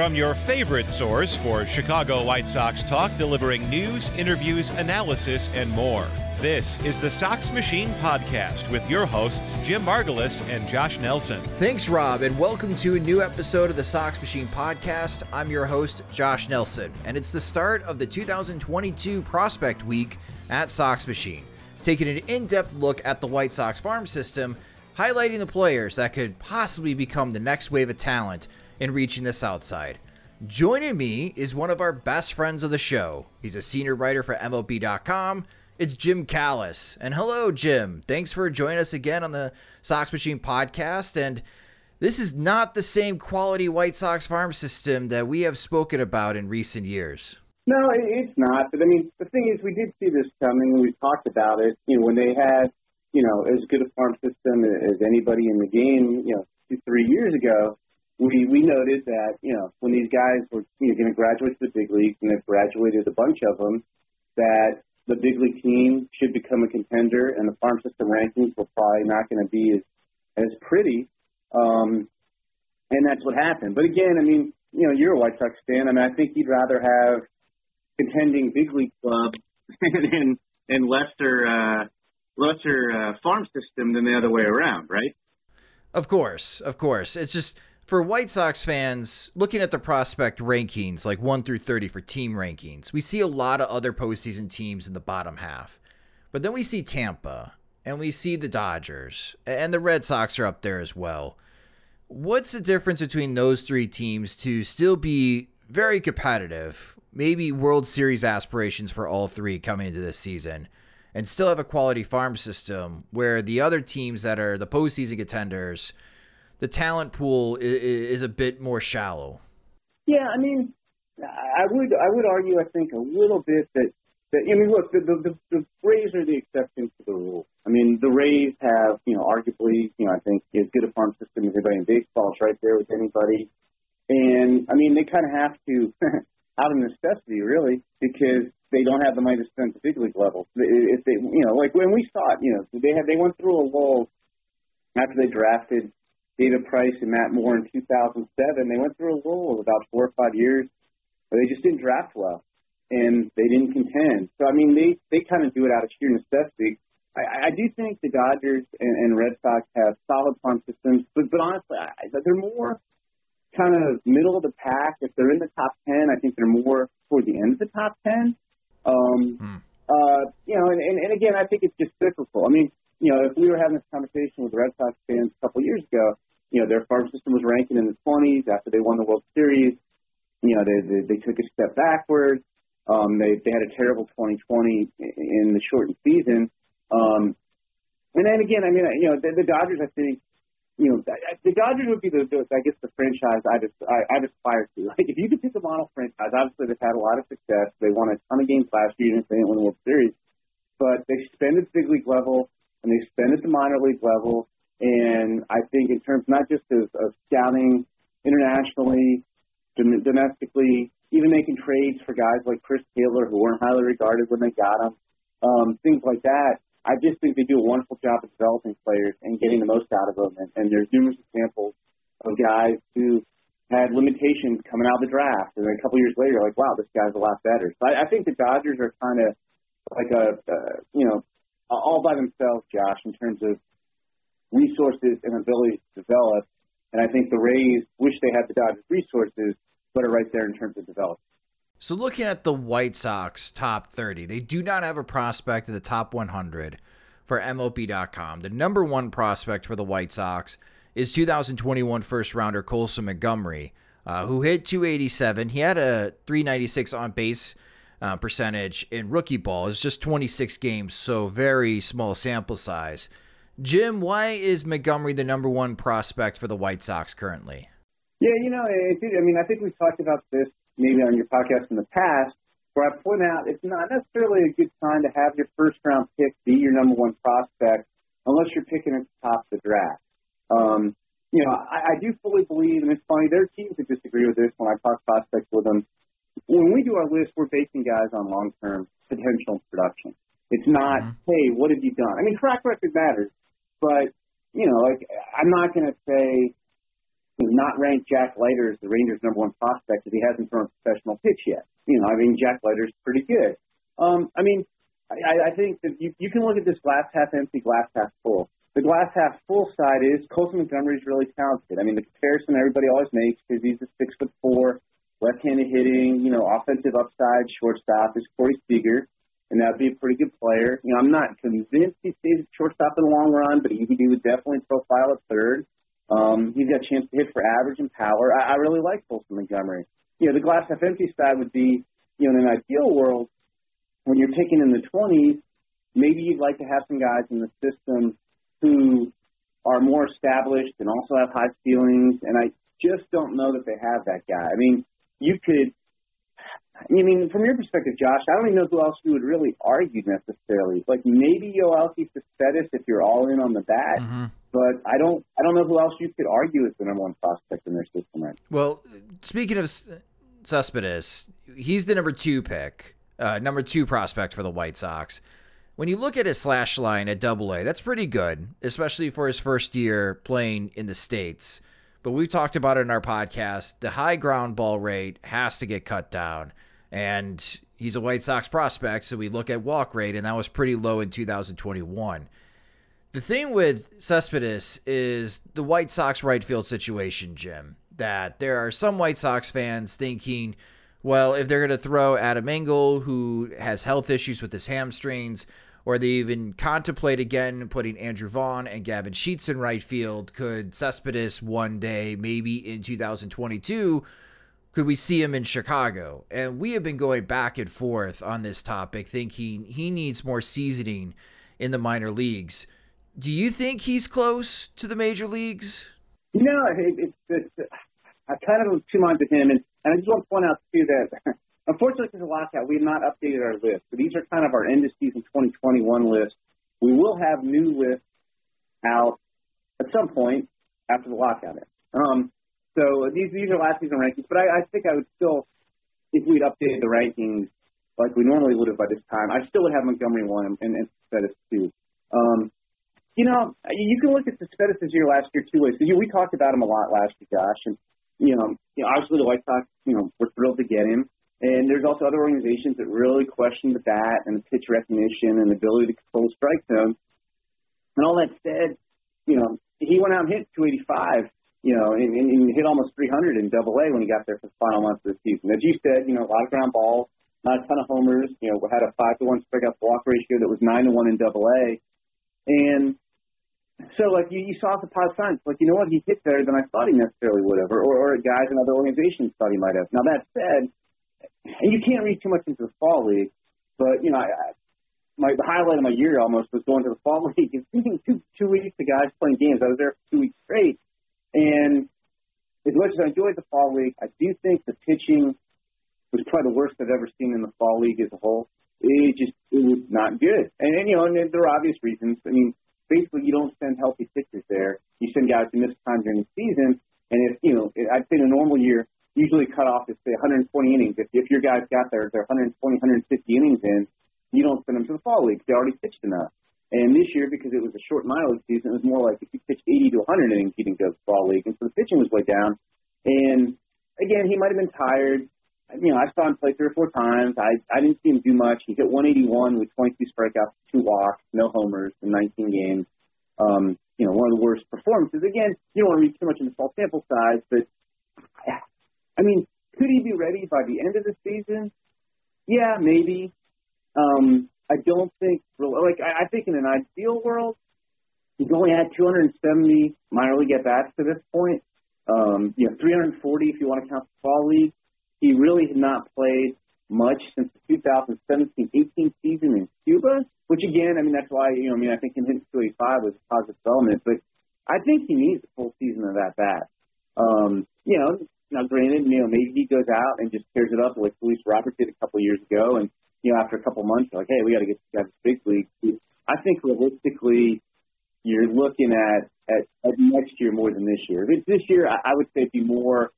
From your favorite source for Chicago White Sox talk, delivering news, interviews, analysis, and more. This is the Sox Machine Podcast with your hosts, Jim Margalus and Josh Nelson. Thanks, Rob, and welcome to a new episode of the Sox Machine Podcast. I'm your host, Josh Nelson, and it's the start of the 2022 Prospect Week at Sox Machine, taking an in depth look at the White Sox farm system, highlighting the players that could possibly become the next wave of talent in reaching the South Side. Joining me is one of our best friends of the show. He's a senior writer for MLB.com. It's Jim Callis. And hello, Jim. Thanks for joining us again on the Sox Machine podcast. And this is not the same quality White Sox farm system that we have spoken about in recent years. No, it's not. But I mean, the thing is, we did see this coming. We talked about it. You know, when they had, you know, as good a farm system as anybody in the game, you know, two, three years ago we we noted that you know when these guys were you know, going to graduate to the big leagues and they've graduated a bunch of them, that the big league team should become a contender, and the farm system rankings were probably not going to be as as pretty. Um, and that's what happened. But again, I mean, you know, you're a White Sox fan. I mean, I think you'd rather have contending big league club and and lesser uh, lesser uh, farm system than the other way around, right? Of course, of course. It's just for White Sox fans, looking at the prospect rankings, like 1 through 30 for team rankings, we see a lot of other postseason teams in the bottom half. But then we see Tampa, and we see the Dodgers, and the Red Sox are up there as well. What's the difference between those three teams to still be very competitive, maybe World Series aspirations for all three coming into this season, and still have a quality farm system where the other teams that are the postseason contenders – the talent pool is, is a bit more shallow. Yeah, I mean, I would I would argue I think a little bit that that I mean look the the, the the Rays are the exception to the rule. I mean the Rays have you know arguably you know I think as good a farm system as anybody in baseball. It's right there with anybody, and I mean they kind of have to out of necessity really because they don't have the money to spend the big league level. If they you know like when we saw it you know they had they went through a lull after they drafted David Price and Matt Moore in 2007, they went through a lull of about four or five years where they just didn't draft well and they didn't contend. So I mean, they they kind of do it out of sheer necessity. I, I do think the Dodgers and, and Red Sox have solid farm systems, but but honestly, I, they're more kind of middle of the pack. If they're in the top ten, I think they're more toward the end of the top ten. Um, hmm. uh, you know, and, and, and again, I think it's just cyclical. I mean, you know, if we were having this conversation with Red Sox fans a couple years ago, you know, their farm system was ranking in the 20s after they won the World Series. You know, they they, they took a step backwards. Um, they they had a terrible 2020 in the shortened season. Um, and then again, I mean, you know, the, the Dodgers, I think, you know, the Dodgers would be the, the I guess, the franchise I just I, I aspire to. Like, if you could pick a model franchise, obviously they've had a lot of success. They won a ton of games last year, even if they didn't win the World Series. But they spend at the big league level and they spend at the minor league level and I think in terms not just of, of scouting internationally, domestically, even making trades for guys like Chris Taylor who weren't highly regarded when they got him, um, things like that. I just think they do a wonderful job of developing players and getting the most out of them. And, and there's numerous examples of guys who had limitations coming out of the draft, and then a couple years later, like, wow, this guy's a lot better. So I, I think the Dodgers are kind of like a, uh, you know, all by themselves, Josh, in terms of resources and ability to develop. And I think the Rays wish they had the Dodgers resources, but are right there in terms of development. So looking at the White Sox top 30, they do not have a prospect in the top 100 for MLB.com. The number one prospect for the White Sox is 2021 first rounder Colson Montgomery, uh, who hit 287. He had a 396 on base uh, percentage in rookie ball. It's just 26 games, so very small sample size. Jim, why is Montgomery the number one prospect for the White Sox currently? Yeah, you know, it, I mean, I think we've talked about this maybe on your podcast in the past, where I point out it's not necessarily a good time to have your first round pick be your number one prospect unless you're picking at the top of the draft. Um, you know, I, I do fully believe, and it's funny, there are teams that disagree with this when I talk prospects with them. When we do our list, we're basing guys on long term potential production. It's not, mm-hmm. hey, what have you done? I mean, track record matters, but you know, like I'm not going to say not rank Jack Leiter as the Rangers' number one prospect if he hasn't thrown a professional pitch yet. You know, I mean, Jack Leiter's pretty good. Um, I mean, I, I think that you, you can look at this glass half empty, glass half full. The glass half full side is Colson Montgomery is really talented. I mean, the comparison everybody always makes is he's a six foot four, left-handed hitting, you know, offensive upside shortstop is Corey Seager, and that'd be a pretty good player. You know, I'm not convinced he stays at shortstop in the long run, but he, he would definitely profile at third. Um, he's got a chance to hit for average and power. I, I really like Colson Montgomery. You know, the glass half empty side would be, you know, in an ideal world, when you're picking in the 20s, maybe you'd like to have some guys in the system who are more established and also have high ceilings. And I just don't know that they have that guy. I mean, you could I mean, from your perspective, Josh, I don't even know who else you would really argue necessarily. Like maybe Yoelqui Cespedes if you're all in on the bat, mm-hmm. but I don't, I don't know who else you could argue as the number one prospect in their system right. Well, speaking of Cespedes, he's the number two pick, uh, number two prospect for the White Sox. When you look at his slash line at Double A, that's pretty good, especially for his first year playing in the states. But we've talked about it in our podcast. The high ground ball rate has to get cut down and he's a White Sox prospect, so we look at walk rate, and that was pretty low in 2021. The thing with Cespedes is the White Sox right field situation, Jim. That there are some White Sox fans thinking, well, if they're going to throw Adam Engel, who has health issues with his hamstrings, or they even contemplate again putting Andrew Vaughn and Gavin Sheets in right field, could Cespedes one day, maybe in 2022, could we see him in Chicago? And we have been going back and forth on this topic, thinking he needs more seasoning in the minor leagues. Do you think he's close to the major leagues? Know, it's, it's, it's I kind of two minds with him, and, and I just want to point out too that unfortunately because of the lockout, we have not updated our list. So these are kind of our of season 2021 list. We will have new lists out at some point after the lockout ends. Um, so these these are last season rankings, but I, I think I would still, if we'd updated the rankings like we normally would have by this time, I still would have Montgomery one and, and two. Um, you know, you can look at Cespedes' year last year two ways. we talked about him a lot last year, Josh, and you know, you know, obviously the White Sox, you know, were thrilled to get him. And there's also other organizations that really question the bat and the pitch recognition and the ability to control strike zone. And all that said, you know, he went out and hit 285 you know, and, and, and hit almost 300 in Double A when he got there for the final months of the season. As you said, you know, a lot of ground balls, not a ton of homers. You know, had a five to one strikeout walk ratio that was nine to one in Double A, and so like you, you saw the positive signs. Like you know what, he hit better than I thought he necessarily would have, or, or guys in other organizations thought he might have. Now that said, and you can't read too much into the fall league, but you know, I, I my the highlight of my year almost was going to the fall league and seeing two two weeks of guys playing games. I was there for two weeks straight, and as much as I enjoyed the fall league, I do think the pitching was probably the worst I've ever seen in the fall league as a whole. It just it was not good, and, and you know, and there are obvious reasons. I mean, basically, you don't send healthy pitchers there. You send guys who miss time during the season, and if you know, I'd say in a normal year, usually cut off is say 120 innings. If if your guys got there, they're 120, 150 innings in, you don't send them to the fall league. They already pitched enough. And this year, because it was a short minor league season, it was more like if you pitched 80 to 100 innings, you didn't go to the fall league. And so the pitching was way down. And again, he might have been tired. You know, I saw him play three or four times. I I didn't see him do much. He hit 181 with 22 strikeouts, two walks, no homers in 19 games. Um, you know, one of the worst performances. Again, you don't want to read too much into small sample size, but I mean, could he be ready by the end of the season? Yeah, maybe. Um, I don't think, like, I, think in an ideal world, he's only had 270 minor league at bats to this point. Um, you know, 340 if you want to count the fall league. He really had not played much since the 2017-18 season in Cuba, which again, I mean, that's why, you know, I mean, I think him hitting 285 was positive development, but I think he needs a full season of that bat. Um, you know, now granted, you know, maybe he goes out and just tears it up like Luis Robert did a couple of years ago, and you know, after a couple months, like, hey, we got to get this guy to big league. I think realistically, you're looking at, at at next year more than this year. If This year, I, I would say, be more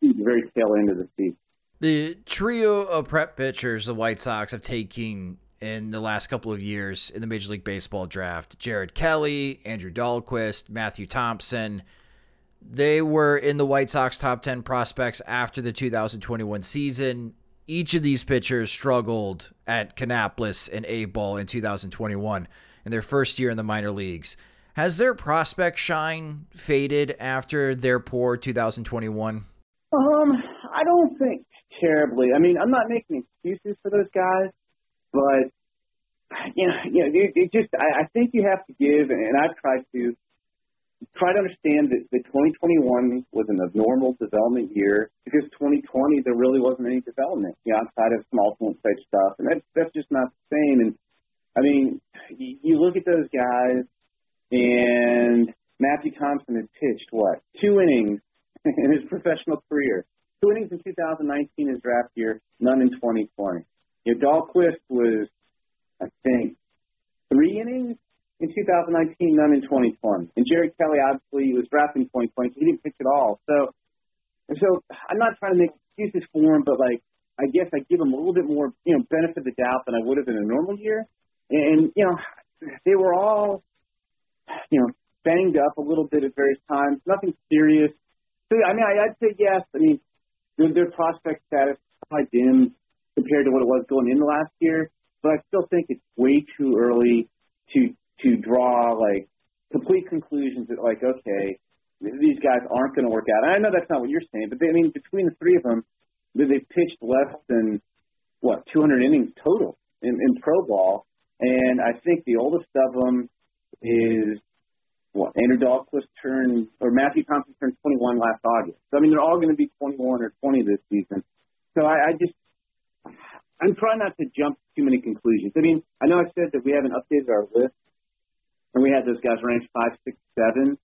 the very tail end of the season. The trio of prep pitchers the White Sox have taken in the last couple of years in the Major League Baseball draft Jared Kelley, Andrew Dalquist, Matthew Thompson. They were in the White Sox top 10 prospects after the 2021 season each of these pitchers struggled at Kannapolis and A ball in 2021 in their first year in the minor leagues. Has their prospect shine faded after their poor 2021? Um, I don't think terribly. I mean, I'm not making excuses for those guys, but you know, you know, it, it just I, I think you have to give, and I've tried to try to understand that, that 2021 was an abnormal development year because 2020 there really wasn't any development, you know, outside of small point type stuff, and that's that's just not the same. And I mean, you, you look at those guys, and Matthew Thompson had pitched what two innings in his professional career, two innings in 2019 his draft year, none in 2020. You know, Dalquist was, I think, three innings in 2019, none in 2020. And Jared Kelley obviously was drafted in 2020, so he didn't pitch at all. So, so I'm not trying to make excuses for him, but like I guess I give him a little bit more, you know, benefit of the doubt than I would have in a normal year. And you know, they were all, you know, banged up a little bit at various times. Nothing serious. So I mean, I, I'd say yes. I mean, their, their prospect status probably dimmed compared to what it was going into last year, but I still think it's way too early to to draw like complete conclusions that like, okay, these guys aren't going to work out. I know that's not what you're saying, but they, I mean, between the three of them, they've pitched less than what 200 innings total in, in pro ball, and I think the oldest of them is what Andrew Dalquist turned or Matthew Thompson turned 21 last August. So I mean, they're all going to be 21 or 20 this season. So I, I just I'm trying not to jump too many conclusions. I mean, I know I said that we haven't updated our list and we had those guys ranked five, six, seven.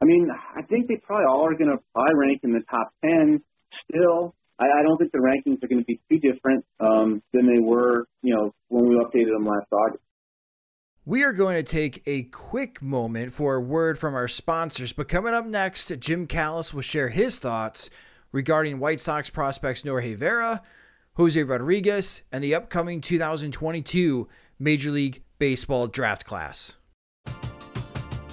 I mean, I think they probably all are going to probably rank in the top ten. Still, I, I don't think the rankings are going to be too different um, than they were, you know, when we updated them last August. We are going to take a quick moment for a word from our sponsors, but coming up next, Jim Callis will share his thoughts regarding White Sox prospects Norge Vera, Jose Rodriguez, and the upcoming 2022 Major League Baseball draft class.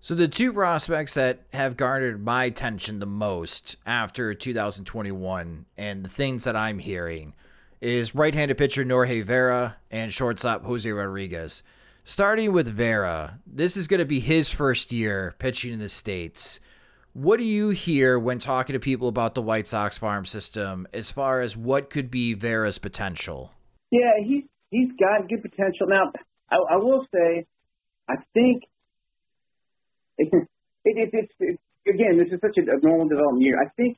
So the two prospects that have garnered my attention the most after 2021 and the things that I'm hearing is right-handed pitcher Norge Vera and shortstop Jose Rodriguez. Starting with Vera, this is going to be his first year pitching in the States. What do you hear when talking to people about the White Sox farm system as far as what could be Vera's potential? Yeah, he's he's got good potential. Now, I, I will say, I think it, it, it, it, again, this is such a, a normal development year. I think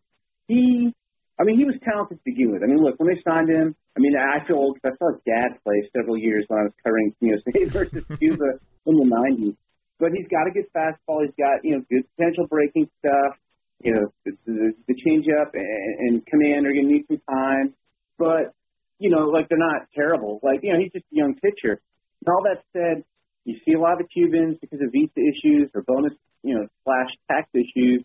he, I mean, he was talented to begin with. I mean, look, when they signed him, I mean, I feel old because I saw his dad play several years when I was covering, you know, State versus Cuba in the 90s. But he's got a good fastball. He's got, you know, good potential breaking stuff. You know, the, the, the changeup and, and command are going to need some time. But, you know, like they're not terrible. Like, you know, he's just a young pitcher. And all that said, you see a lot of Cubans because of visa issues or bonus, you know, slash tax issues,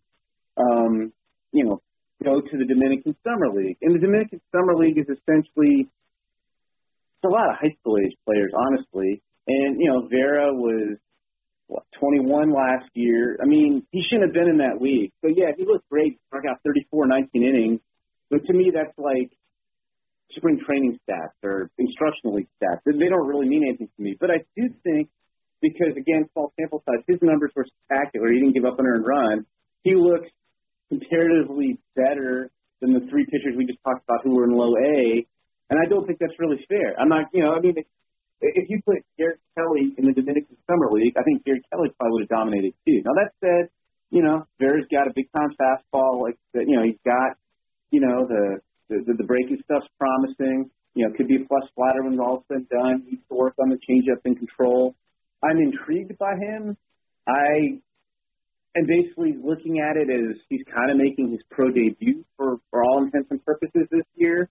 um, you know, go to the Dominican Summer League. And the Dominican Summer League is essentially it's a lot of high school age players, honestly. And, you know, Vera was what, 21 last year. I mean, he shouldn't have been in that league. So yeah, he looked great. Struck out 34, 19 innings. But to me, that's like spring training stats or instructional league stats. They don't really mean anything to me. But I do think because again, small sample size, his numbers were spectacular. He didn't give up an earned run. He looks comparatively better than the three pitchers we just talked about who were in low A, and I don't think that's really fair. I'm not, you know, I mean, if you put Garrett Kelly in the Dominican Summer League, I think Garrett Kelly probably would have dominated too. Now that said, you know, Vera's got a big time fastball, like you know, he's got, you know, the the, the breaking stuff's promising. You know, could be a plus splitter when it's all said and done. Needs to work on the changeup and control. I'm intrigued by him. I am basically looking at it as he's kind of making his pro debut for, for all intents and purposes this year.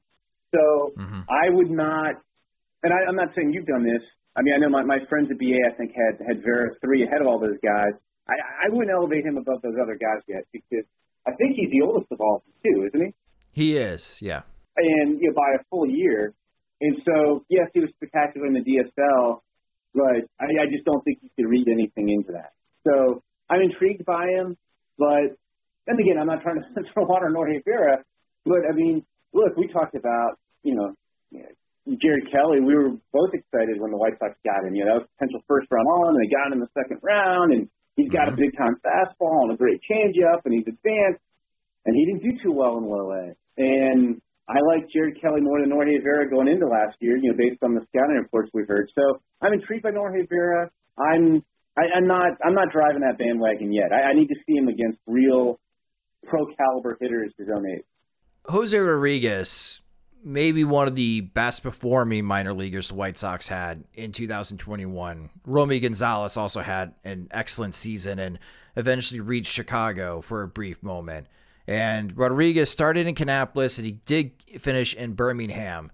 So mm-hmm. I would not, and I, I'm not saying you've done this. I mean, I know my, my friends at BA, I think, had, had Vera three ahead of all those guys. I, I wouldn't elevate him above those other guys yet because I think he's the oldest of all too, isn't he? He is, yeah. And you know, by a full year. And so, yes, he was spectacular in the DSL, but I, I just don't think you could read anything into that. So I'm intrigued by him, but and again, I'm not trying to throw water on Norge Vera, but I mean, look, we talked about you know Jared Kelley. We were both excited when the White Sox got him. You know, that was potential first round on, and they got him in the second round, and he's got mm-hmm. a big time fastball and a great changeup, and he's advanced, and he didn't do too well in low A. And I like Jared Kelley more than Norge Vera going into last year, you know, based on the scouting reports we've heard. So I'm intrigued by Norge Vera. I'm I, I'm not I'm not driving that bandwagon yet. I, I need to see him against real pro caliber hitters his own age. Jose Rodriguez, maybe one of the best performing minor leaguers the White Sox had in 2021. Romy Gonzalez also had an excellent season and eventually reached Chicago for a brief moment. And Rodriguez started in Kannapolis and he did finish in Birmingham.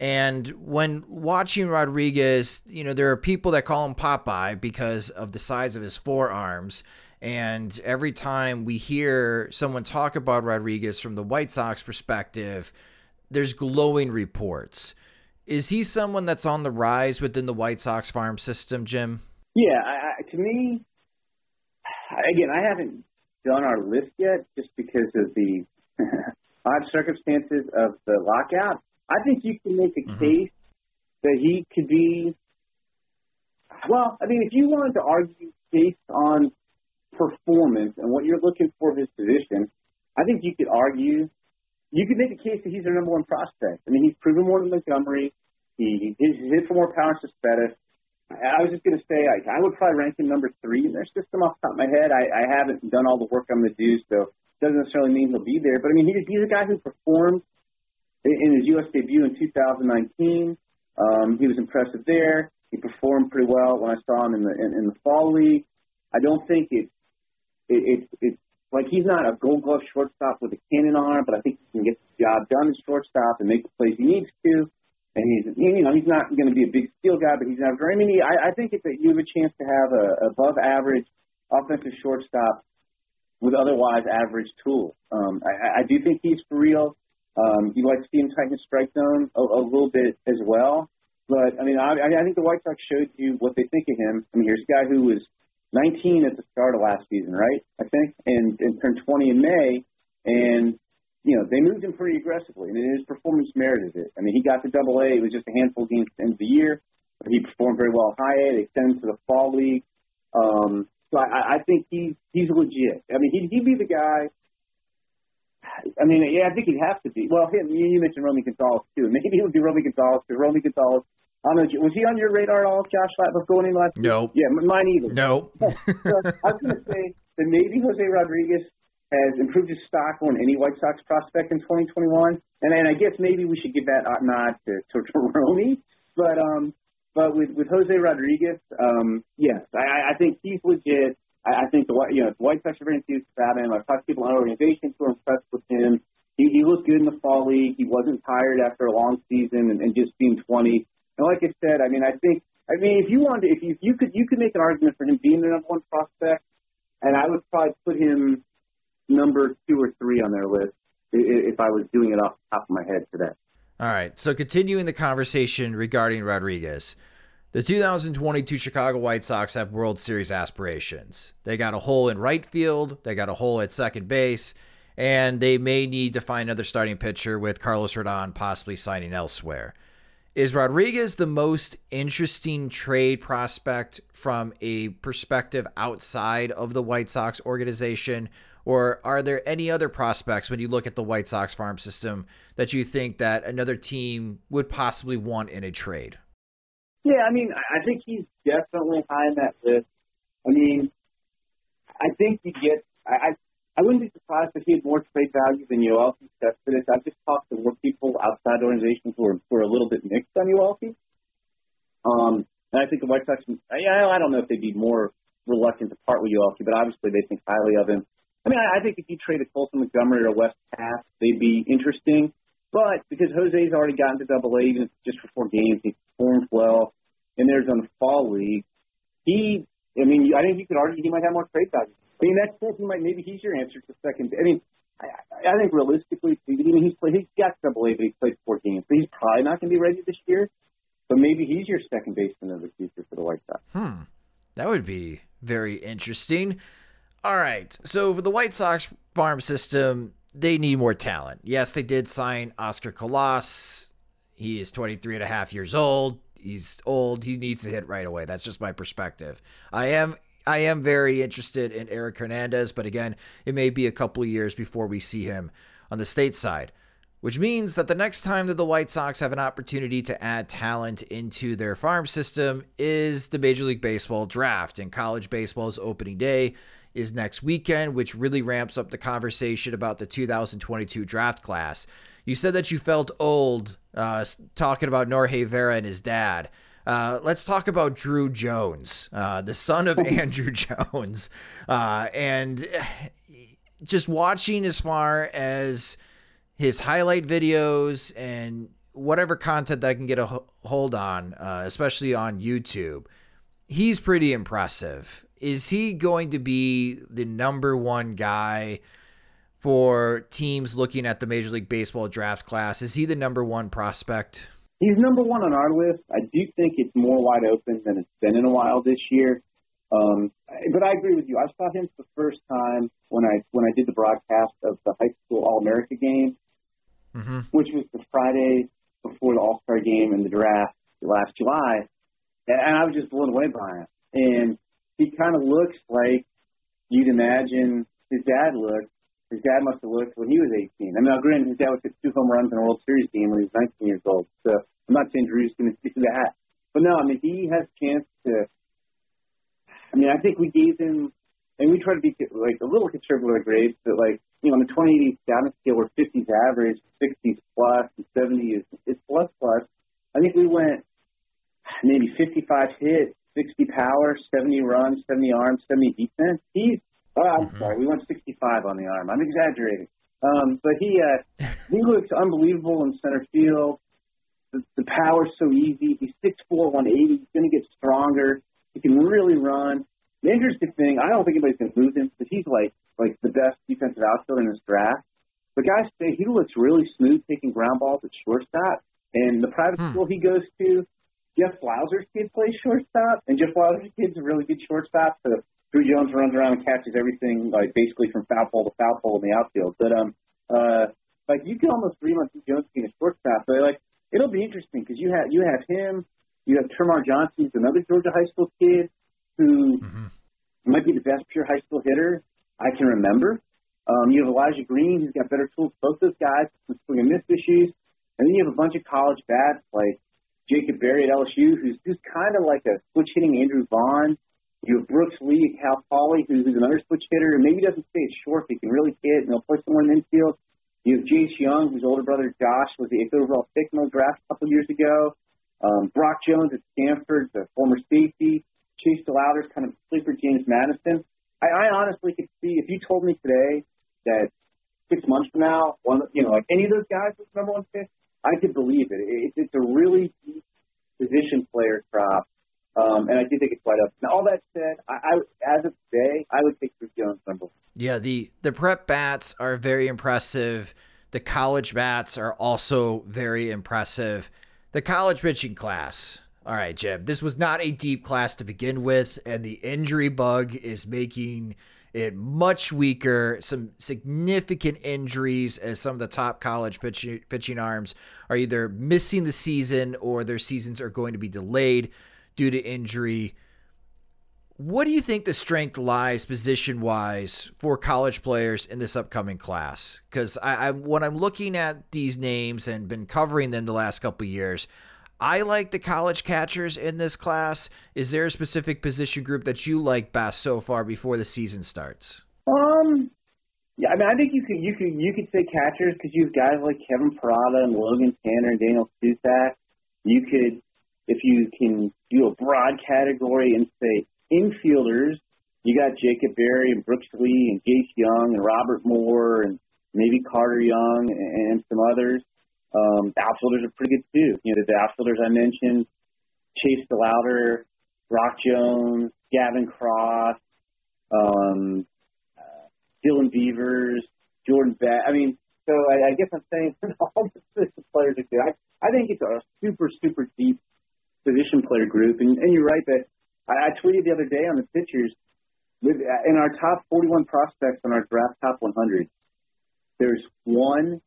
And when watching Rodriguez, you know, there are people that call him Popeye because of the size of his forearms. And every time we hear someone talk about Rodriguez from the White Sox perspective, there's glowing reports. Is he someone that's on the rise within the White Sox farm system, Jim? Yeah, I, to me, again, I haven't done our list yet just because of the odd circumstances of the lockout. I think you can make a mm-hmm. case that he could be. Well, I mean, if you wanted to argue based on performance and what you're looking for of his position, I think you could argue. You could make a case that he's their number one prospect. I mean, he's proven more than Montgomery. He, he's hit for more power than Cespedes. I was just going to say I, would probably rank him number three in their system off the top of my head. I, I haven't done all the work I'm going to do, so it doesn't necessarily mean he'll be there. But I mean, he's, he's a guy who performed in, in his U.S. debut in 2019. Um, he was impressive there. He performed pretty well when I saw him in the in, in the fall league. I don't think it's it, it's it's like he's not a Gold Glove shortstop with a cannon arm, but I think he can get the job done as shortstop and make the plays he needs to. And he's you know he's not going to be a big steal guy, but he's not very. Mean, I, I think it's you have a chance to have a above average offensive shortstop with otherwise average tools. Um, I, I do think he's for real. Um, you like to see him tighten the strike zone a, a little bit as well. But I mean, I, I think the White Sox showed you what they think of him. I mean, here's a guy who was 19 at the start of last season, right? I think, and, and turned 20 in May, and you know they moved him pretty aggressively, and his performance merited it. I mean, he got to Double A. It was just a handful of games at the end of the year, but he performed very well at High A. They sent him to the Fall League. Um, so I, I think he's he's legit. I mean, he'd, he'd be the guy. I mean, yeah, I think he'd have to be. Well, him, you mentioned Romy Gonzalez too. Maybe he would be Romy Gonzalez because Romy Gonzalez I don't know. Was he on your radar at all, Josh, before going in last No. Yeah, mine either. No. so I was going to say that maybe Jose Rodriguez has improved his stock on any White Sox prospect in 2021, and and I guess maybe we should give that nod to to, to but um, but with with Jose Rodriguez, um, yes, I, I think he's legit. I, I think the you know the White Sox are very enthused about him. I've talked to people in our organization who are impressed with him. He, he looked good in the fall league. He wasn't tired after a long season and, and just being 20. And like I said, I mean, I think, I mean, if you wanted, if you, if you could, you could make an argument for him being the number one prospect, and I would probably put him number two or three on their list if I was doing it off the top of my head today. All right. So continuing the conversation regarding Rodriguez. The 2022 Chicago White Sox have World Series aspirations. They got a hole in right field, they got a hole at second base, and they may need to find another starting pitcher with Carlos Rodon possibly signing elsewhere. Is Rodriguez the most interesting trade prospect from a perspective outside of the White Sox organization? Or are there any other prospects when you look at the White Sox farm system that you think that another team would possibly want in a trade? Yeah, I mean, I think he's definitely high on that list. I mean, I think you get. I, I wouldn't be surprised if he had more trade value than Yoelqui Cespedes. I've just talked to more people outside organizations who are, who are a little bit mixed on Yoelqui. Um, and I think the White Sox, yeah, I don't know if they'd be more reluctant to part with Yoelqui, but obviously they think highly of him. I mean, I, think if you traded Colson Montgomery or Wes Kath, they'd be interesting. But because Jose's already gotten to Double A, even just for four games, he performed well, and there's on the fall league. He, I mean, I think you could argue he might have more trade value. I mean, that's he might maybe he's your answer to second. I mean, I, I think realistically, I mean, he's played, he's got double A, but he's played four games, so he's probably not going to be ready this year. But maybe he's your second baseman of the future for the White Sox. Hmm, that would be very interesting. All right, so for the White Sox farm system, they need more talent. Yes, they did sign Oscar Colas. He is 23 and a half years old. He's old. He needs to hit right away. That's just my perspective. I am I am very interested in Eric Hernandez, but again, it may be a couple of years before we see him on the state side, which means that the next time that the White Sox have an opportunity to add talent into their farm system is the Major League Baseball draft. And college baseball's opening day is next weekend, which really ramps up the conversation about the 2022 draft class. You said that you felt old uh, talking about Norge Vera and his dad. Uh, let's talk about Drew Jones, uh, the son of Andruw Jones, uh, and just watching as far as his highlight videos and whatever content that I can get a hold on, uh, especially on YouTube. He's pretty impressive. Is he going to be the number one guy for teams looking at the Major League Baseball draft class? Is he the number one prospect? He's number one on our list. I do think it's more wide open than it's been in a while this year. Um, but I agree with you. I saw him for the first time when I when I did the broadcast of the high school All America game, mm-hmm. which was the Friday before the All Star game and the draft last July, and I was just blown away by him. And he kind of looks like you'd imagine his dad looked his dad must have looked when he was 18. I mean, now granted, his dad was two home runs in a World Series game when he was 19 years old. So I'm not saying Drew's going to do that, but no, I mean he has a chance to. I mean, I think we gave him, and we try to be like a little conservative with grades, but like you know, on the 2080 down scale, where 50s average, 60s plus, and 70 is is plus plus. I think we went maybe 55 hits, 60 power, 70 runs, 70 arms, 70 defense. He's oh, I'm mm-hmm. sorry, we went 65 on the arm. I'm exaggerating. Um, but he uh, he looks unbelievable in center field. The, the power's so easy. He's 6'4", 180. He's going to get stronger. He can really run. The interesting thing, I don't think anybody's going to lose him, but he's like like the best defensive outfielder in this draft. But guys say he looks really smooth taking ground balls at shortstop. And the private hmm. school he goes to, Jeff Blauser's kid plays shortstop, and Jeff Blauser's kid's a really good shortstop. So Drew Jones runs around and catches everything, like basically from foul pole to foul pole in the outfield. But um, uh, like you can almost dream of Jones being a shortstop. But like it'll be interesting because you have you have him, you have Termarr Johnson, who's another Georgia high school kid who mm-hmm. might be the best pure high school hitter I can remember. Um, you have Elijah Green, who's got better tools. Both those guys with swing and miss issues. And then you have a bunch of college bats like Jacob Berry at LSU, who's just kind of like a switch hitting Andrew Vaughn. You have Brooks Lee at Cal Poly, who's, another switch hitter, and maybe doesn't stay at short, but he can really hit, and he'll play somewhere in infield. You have Jace Jung, whose older brother Josh was the eighth overall pick in the draft a couple years ago. Um, Brock Jones at Stanford, the former safety. Chase DeLauter's kind of sleeper James Madison. I, I honestly could see if you told me today that six months from now, one you know, like any of those guys was number one pick, I could believe it. it it's a really deep position player crop, um, and I do think it's wide up. Now, all that said, I, I as of today, I would take Chris Jones number. Yeah, the the prep bats are very impressive. The college bats are also very impressive. The college pitching class all right, Jim, this was not a deep class to begin with, and the injury bug is making it much weaker. Some significant injuries as some of the top college pitching, pitching arms are either missing the season or their seasons are going to be delayed due to injury. What do you think the strength lies position wise for college players in this upcoming class? Because I, I, when I'm looking at these names and been covering them the last couple years, I like the college catchers in this class. Is there a specific position group that you like best so far before the season starts? Um, yeah, I mean, I think you could you could you could say catchers because you have guys like Kevin Parada and Logan Tanner and Daniel Susac. You could, if you can do a broad category and say infielders, you got Jacob Berry and Brooks Lee and Jace Jung and Robert Moore and maybe Carter Young and some others. Um, the outfielders are pretty good too. You know, the outfielders I mentioned, Chase DeLauter, Brock Jones, Gavin Cross, um, uh, Dylan Beavers, Jordan Beck. I mean, so I, I guess I'm saying all the players are good. I, I think it's a super, super deep position player group. And, and you're right that I, I tweeted the other day on the pitchers with in our top 41 prospects on our draft top 100. There's one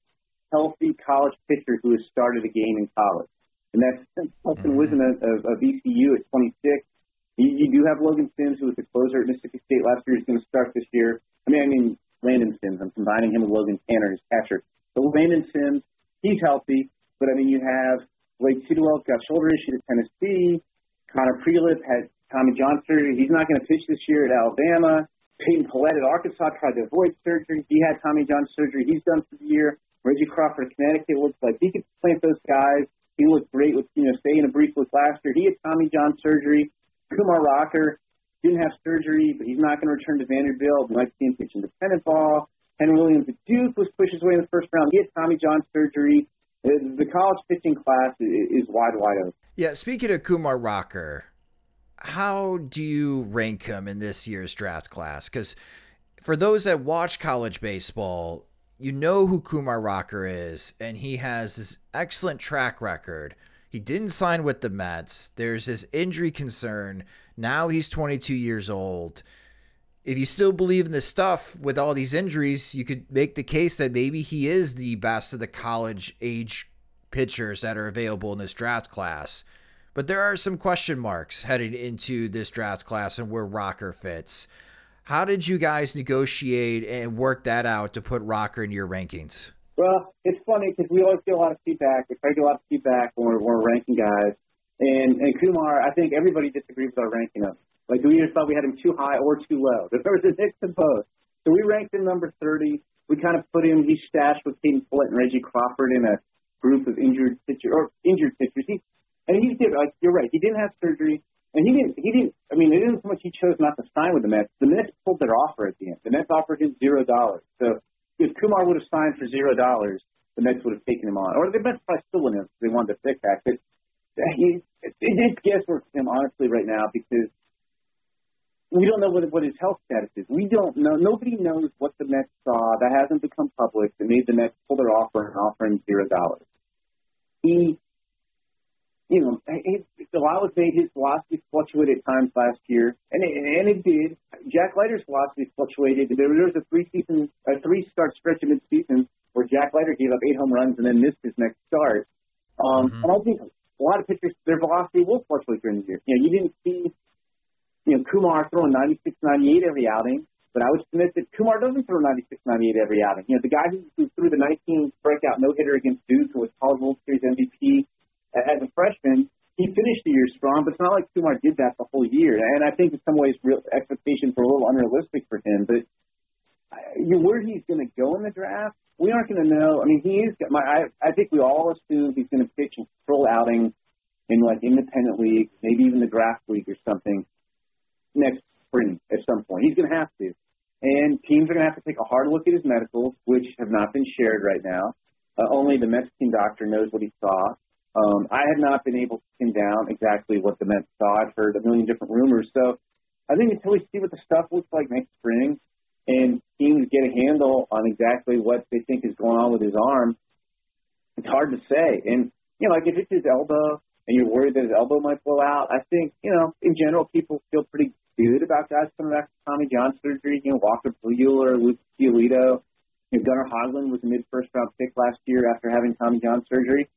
healthy college pitcher who has started a game in college. And that's Justin mm-hmm. Wisdom of, of ECU at 26. You, you do have Logan Sims, who was the closer at Mississippi State last year, He's going to start this year. I mean, I mean Landon Sims. I'm combining him with Logan Tanner, his catcher. But Landon Sims, he's healthy. But I mean, you have Blade Tidwell's got shoulder issues at Tennessee. Connor Prielipp has Tommy John surgery. He's not going to pitch this year at Alabama. Peyton Pallette at Arkansas tried to avoid surgery. He had Tommy John surgery. He's done for the year. Reggie Crawford, Connecticut looks like he could plant those guys. He looked great with, you know, staying a brief look last year. He had Tommy John surgery. Kumar Rocker didn't have surgery, but he's not going to return to Vanderbilt. We might see him pitch independent ball. Henry Williams at Duke was pushed his way in the first round. He had Tommy John surgery. The college pitching class is wide, wide open. Yeah, speaking of Kumar Rocker, how do you rank him in this year's draft class? Because for those that watch college baseball, you know who Kumar Rocker is, and he has this excellent track record. He didn't sign with the Mets. There's this injury concern. Now he's 22 years old. If you still believe in this stuff with all these injuries, you could make the case that maybe he is the best of the college age pitchers that are available in this draft class. But there are some question marks heading into this draft class and where Rocker fits. How did you guys negotiate and work that out to put Rocker in your rankings? Well, it's funny because we always get a lot of feedback. We try to get a lot of feedback when we're, when we're ranking guys. And, and Kumar, I think everybody disagrees with our ranking of. Like we either thought we had him too high or too low. There was a mix of both. So we ranked him number 30. We kind of put him, he's stashed with Peyton Pallette and Reggie Crawford in a group of injured pitchers, or injured pitchers. He, and he's different. Like, you're right. He didn't have surgery. And he didn't. He didn't. I mean, it isn't so much he chose not to sign with the Mets. The Mets pulled their offer at the end. The Mets offered him zero dollars. So if Kumar would have signed for zero dollars, the Mets would have taken him on, or the Mets probably still wouldn't have. They wanted to pick that. But he, it, it's guesswork for him honestly right now because we don't know what what his health status is. We don't know. Nobody knows what the Mets saw that hasn't become public that made the Mets pull their offer and offer him zero dollars. He, you know, his, Dallas made his velocity fluctuate at times last year, and it, and it did. Jack Leiter's velocity fluctuated. There, there was a three season, a three start stretch in mid season where Jack Leiter gave up eight home runs and then missed his next start. Um, mm-hmm. And I think a lot of pitchers, their velocity will fluctuate during the year. You know, you didn't see you know, Kumar throwing 96, 98 every outing, but I would submit that Kumar doesn't throw 96, 98 every outing. You know, the guy who, who threw the 19 breakout no-hitter against Duke, who was College World Series MVP as a freshman, he finished the year strong, but it's not like Kumar did that the whole year. And I think in some ways real expectations were a little unrealistic for him. But you where he's going to go in the draft, we aren't going to know. I mean, he is. My, I, I think we all assume he's going to pitch and control outing in like independent leagues, maybe even the draft league or something next spring at some point. He's going to have to. And teams are going to have to take a hard look at his medicals, which have not been shared right now. Uh, only the team doctor knows what he saw. Um, I have not been able to pin down exactly what the Mets saw. I've heard a million different rumors. So I think until we see what the stuff looks like next spring and teams get a handle on exactly what they think is going on with his arm, it's hard to say. And, you know, like if it's his elbow and you're worried that his elbow might blow out, I think, you know, in general, people feel pretty good about guys coming back from Tommy John surgery. You know, Walker Buehler, Luke Giolito. You know, Gunnar Hoglund was a mid first round pick last year after having Tommy John surgery.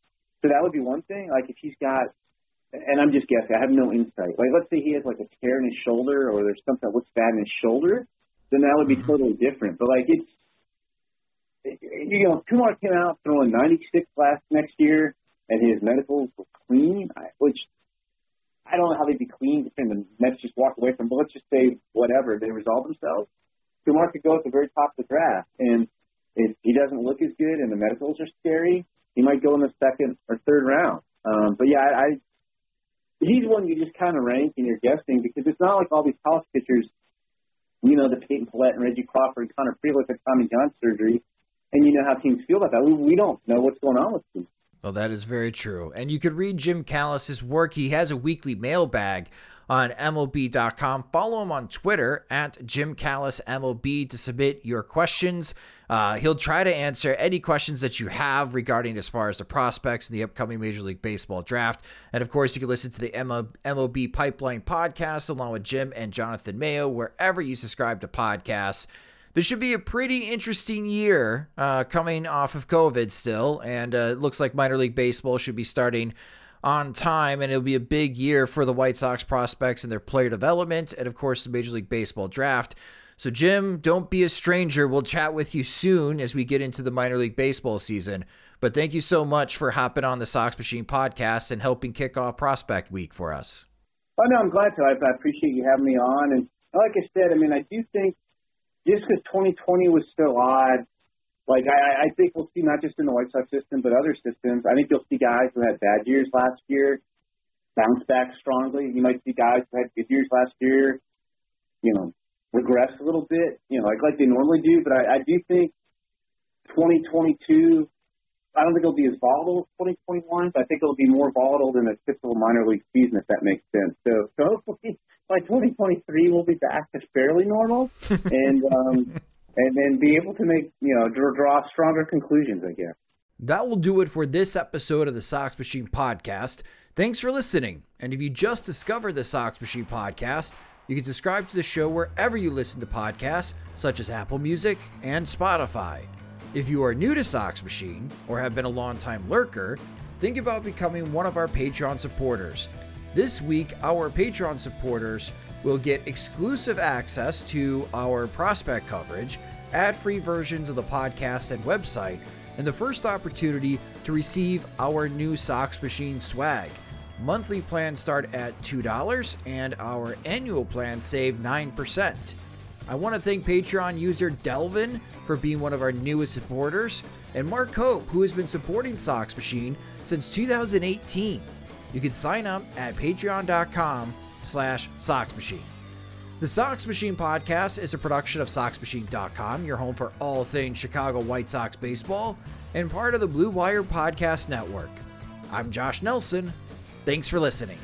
So that would be one thing. Like if he's got, and I'm just guessing, I have no insight. Like let's say he has like a tear in his shoulder or there's something that looks bad in his shoulder, then that would be mm-hmm. totally different. But like it's, you know, Kumar came out throwing 96 last next year, and his medicals were clean, which I don't know how they'd be clean if the Mets just walk away from. But let's just say whatever they resolve themselves. Kumar could go at the very top of the draft, and if he doesn't look as good and the medicals are scary, he might go in the second or third round. Um, but yeah, I, I he's one you just kind of rank and you're guessing because it's not like all these college pitchers, you know, the Peyton Pallette and Reggie Crawford and Connor Prielipp had Tommy John surgery, and you know how teams feel about that. We, we don't know what's going on with them. Well, that is very true. And you could read Jim Callis's work. He has a weekly mailbag on MLB.com. Follow him on Twitter at Jim Callis MLB to submit your questions. Uh, he'll try to answer any questions that you have regarding as far as the prospects in the upcoming Major League Baseball draft. And of course, you can listen to the MLB Pipeline podcast along with Jim and Jonathan Mayo wherever you subscribe to podcasts this should be a pretty interesting year uh, coming off of COVID still. And uh, it looks like minor league baseball should be starting on time. And it'll be a big year for the White Sox prospects and their player development. And of course, the Major League Baseball draft. So, Jim, don't be a stranger. We'll chat with you soon as we get into the minor league baseball season. But thank you so much for hopping on the Sox Machine podcast and helping kick off Prospect Week for us. Oh, no, I'm glad to. I, I appreciate you having me on. And like I said, I mean, I do think just because 2020 was so odd, like I, I think we'll see not just in the White Sox system but other systems. I think you'll see guys who had bad years last year bounce back strongly. You might see guys who had good years last year, you know, regress a little bit, you know, like like they normally do. But I, I do think 2022 I don't think it'll be as volatile as 2021, but I think it'll be more volatile than a typical minor league season, if that makes sense. So, so hopefully by 2023 we'll be back to fairly normal, and um, and then be able to make you know draw, stronger conclusions, I guess. That will do it for this episode of the Sox Machine podcast. Thanks for listening. And if you just discovered the Sox Machine podcast, you can subscribe to the show wherever you listen to podcasts, such as Apple Music and Spotify. If you are new to Sox Machine or have been a longtime lurker, think about becoming one of our Patreon supporters. This week, our Patreon supporters will get exclusive access to our prospect coverage, ad free versions of the podcast and website, and the first opportunity to receive our new Sox Machine swag. Monthly plans start at $2 and our annual plans save 9%. I want to thank Patreon user Delvin for being one of our newest supporters, and Mark Hope, who has been supporting Sox Machine since 2018. You can sign up at patreon.com slash Sox Machine. The Sox Machine podcast is a production of SoxMachine.com, your home for all things Chicago White Sox baseball, and part of the Blue Wire Podcast Network. I'm Josh Nelson. Thanks for listening.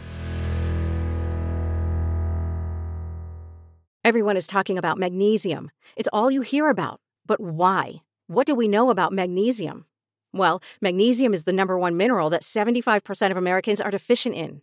Everyone is talking about magnesium. It's all you hear about. But why? What do we know about magnesium? Well, magnesium is the number one mineral that 75% of Americans are deficient in.